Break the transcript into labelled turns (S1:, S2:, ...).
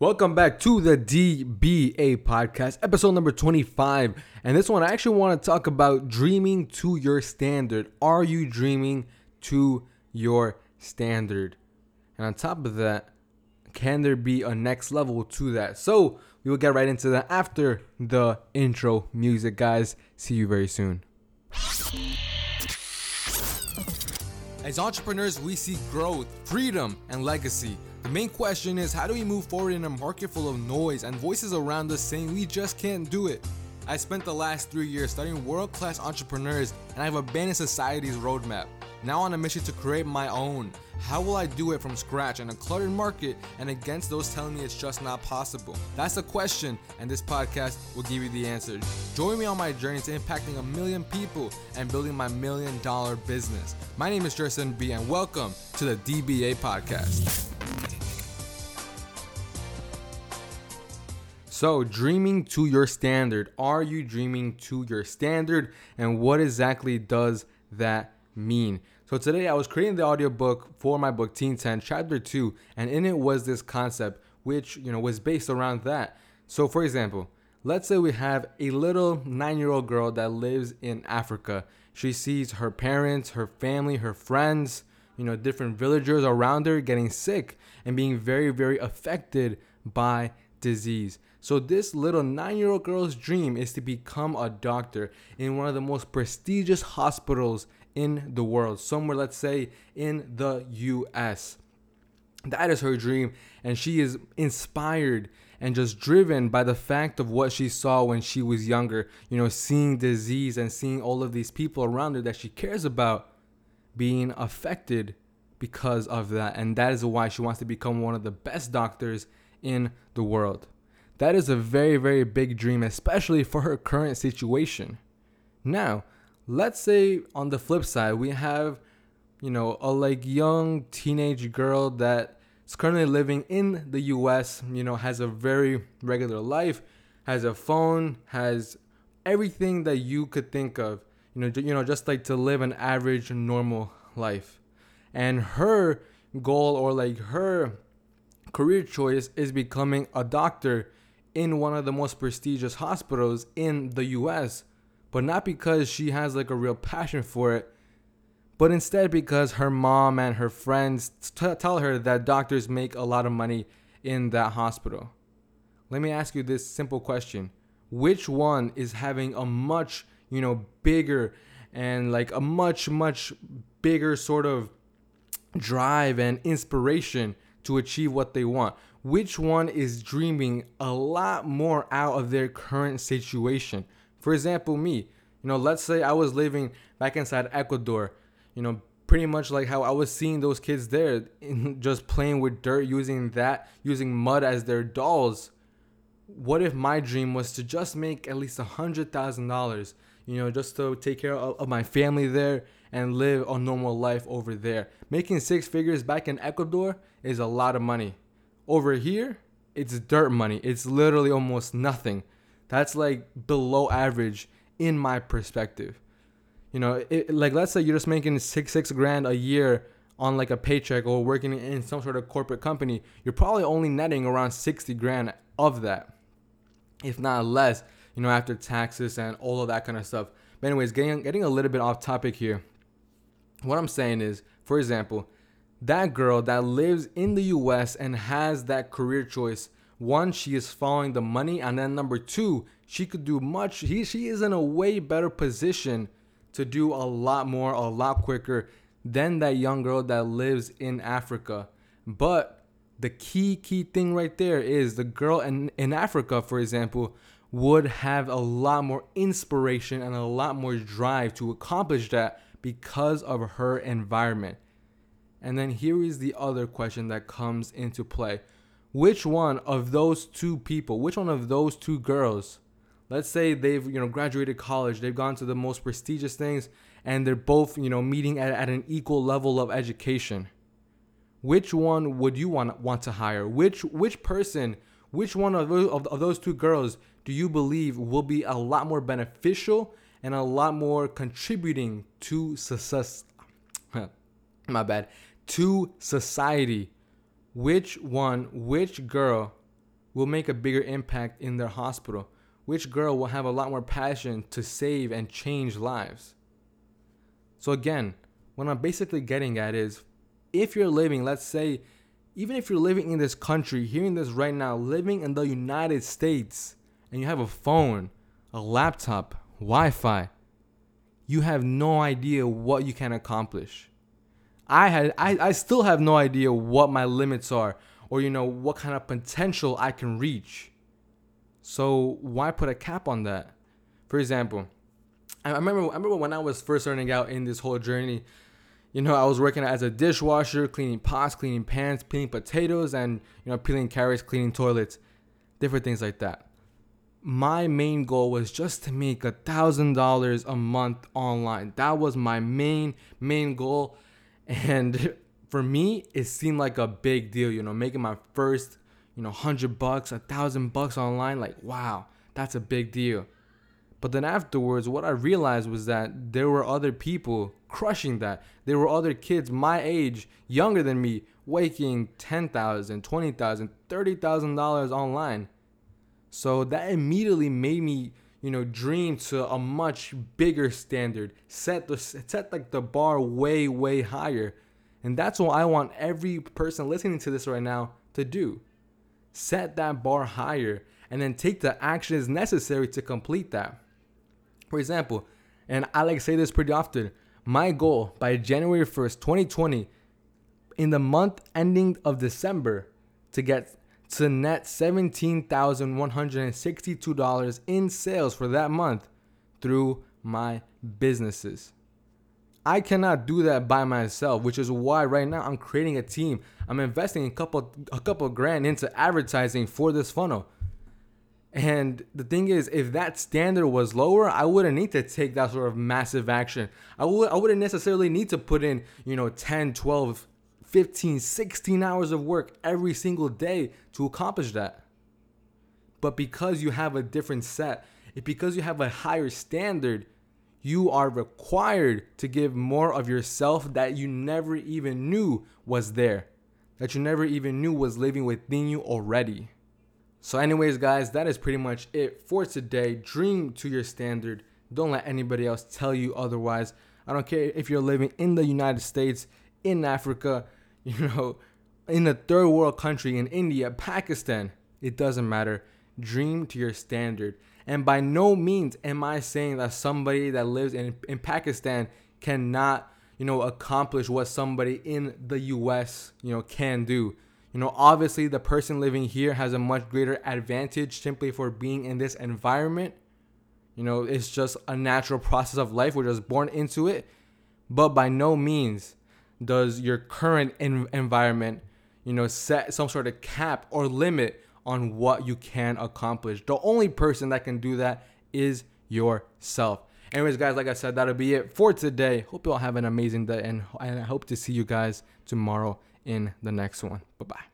S1: Welcome back to the DBA podcast, episode number 25. And this one, I actually want to talk about dreaming to your standard. Are you dreaming to your standard? And on top of that, can there be a next level to that? So we will get right into that after the intro music, guys. See you very soon. As entrepreneurs, we seek growth, freedom, and legacy. The main question is how do we move forward in a market full of noise and voices around us saying we just can't do it? I spent the last three years studying world class entrepreneurs and I've abandoned society's roadmap. Now on a mission to create my own. How will I do it from scratch in a cluttered market and against those telling me it's just not possible? That's the question, and this podcast will give you the answer. Join me on my journey to impacting a million people and building my million dollar business. My name is Jerson B, and welcome to the DBA podcast. So, dreaming to your standard. Are you dreaming to your standard? And what exactly does that mean? So, today I was creating the audiobook for my book Teen 10, Chapter 2, and in it was this concept which, you know, was based around that. So, for example, let's say we have a little nine year old girl that lives in Africa. She sees her parents, her family, her friends, you know, different villagers around her getting sick and being very, very affected by disease. So, this little nine year old girl's dream is to become a doctor in one of the most prestigious hospitals in the world, somewhere, let's say, in the US. That is her dream, and she is inspired and just driven by the fact of what she saw when she was younger. You know, seeing disease and seeing all of these people around her that she cares about being affected because of that. And that is why she wants to become one of the best doctors in the world. That is a very, very big dream, especially for her current situation. Now, let's say on the flip side, we have, you know, a like young teenage girl that is currently living in the US, you know, has a very regular life, has a phone, has everything that you could think of, you know, you know, just like to live an average normal life. And her goal or like her career choice is becoming a doctor in one of the most prestigious hospitals in the US, but not because she has like a real passion for it, but instead because her mom and her friends t- tell her that doctors make a lot of money in that hospital. Let me ask you this simple question. Which one is having a much, you know, bigger and like a much much bigger sort of drive and inspiration to achieve what they want? Which one is dreaming a lot more out of their current situation. For example, me, you know, let's say I was living back inside Ecuador, you know, pretty much like how I was seeing those kids there just playing with dirt, using that, using mud as their dolls. What if my dream was to just make at least a hundred thousand dollars, you know, just to take care of, of my family there and live a normal life over there? Making six figures back in Ecuador is a lot of money. Over here, it's dirt money. It's literally almost nothing. That's like below average in my perspective. You know, it, like let's say you're just making six six grand a year on like a paycheck or working in some sort of corporate company. You're probably only netting around sixty grand of that, if not less. You know, after taxes and all of that kind of stuff. But anyways, getting getting a little bit off topic here. What I'm saying is, for example, that girl that lives in the US and has that career choice, one, she is following the money, and then number two, she could do much. He, she is in a way better position to do a lot more, a lot quicker than that young girl that lives in Africa. But the key, key thing right there is the girl in, in Africa, for example, would have a lot more inspiration and a lot more drive to accomplish that because of her environment. And then here is the other question that comes into play. Which one of those two people, which one of those two girls, let's say they've, you know, graduated college, they've gone to the most prestigious things and they're both, you know, meeting at, at an equal level of education. Which one would you want want to hire? Which which person, which one of those, of, of those two girls do you believe will be a lot more beneficial and a lot more contributing to success? My bad to society, which one, which girl will make a bigger impact in their hospital? Which girl will have a lot more passion to save and change lives? So, again, what I'm basically getting at is if you're living, let's say, even if you're living in this country, hearing this right now, living in the United States, and you have a phone, a laptop, Wi Fi, you have no idea what you can accomplish. I had I, I still have no idea what my limits are or you know what kind of potential I can reach. So why put a cap on that? For example, I remember I remember when I was first starting out in this whole journey, you know, I was working as a dishwasher, cleaning pots, cleaning pans, peeling potatoes, and you know, peeling carrots, cleaning toilets, different things like that. My main goal was just to make a thousand dollars a month online. That was my main main goal and for me, it seemed like a big deal, you know, making my first, you know, hundred bucks, a thousand bucks online. Like, wow, that's a big deal. But then afterwards, what I realized was that there were other people crushing that. There were other kids my age, younger than me, making $10,000, $20,000, $30,000 online. So that immediately made me you know, dream to a much bigger standard, set the set like the bar way way higher. And that's what I want every person listening to this right now to do. Set that bar higher and then take the actions necessary to complete that. For example, and I like say this pretty often, my goal by January 1st, 2020, in the month ending of December, to get to net $17,162 in sales for that month through my businesses. I cannot do that by myself, which is why right now I'm creating a team. I'm investing a couple a couple grand into advertising for this funnel. And the thing is, if that standard was lower, I wouldn't need to take that sort of massive action. I would I wouldn't necessarily need to put in, you know, 10, 12, 15, 16 hours of work every single day to accomplish that. But because you have a different set, because you have a higher standard, you are required to give more of yourself that you never even knew was there, that you never even knew was living within you already. So, anyways, guys, that is pretty much it for today. Dream to your standard. Don't let anybody else tell you otherwise. I don't care if you're living in the United States, in Africa, you know, in a third world country, in India, Pakistan, it doesn't matter. Dream to your standard. And by no means am I saying that somebody that lives in, in Pakistan cannot, you know, accomplish what somebody in the US, you know, can do. You know, obviously the person living here has a much greater advantage simply for being in this environment. You know, it's just a natural process of life. We're just born into it. But by no means does your current environment, you know, set some sort of cap or limit on what you can accomplish. The only person that can do that is yourself. Anyways, guys, like I said, that'll be it for today. Hope you all have an amazing day, and I hope to see you guys tomorrow in the next one. Bye bye.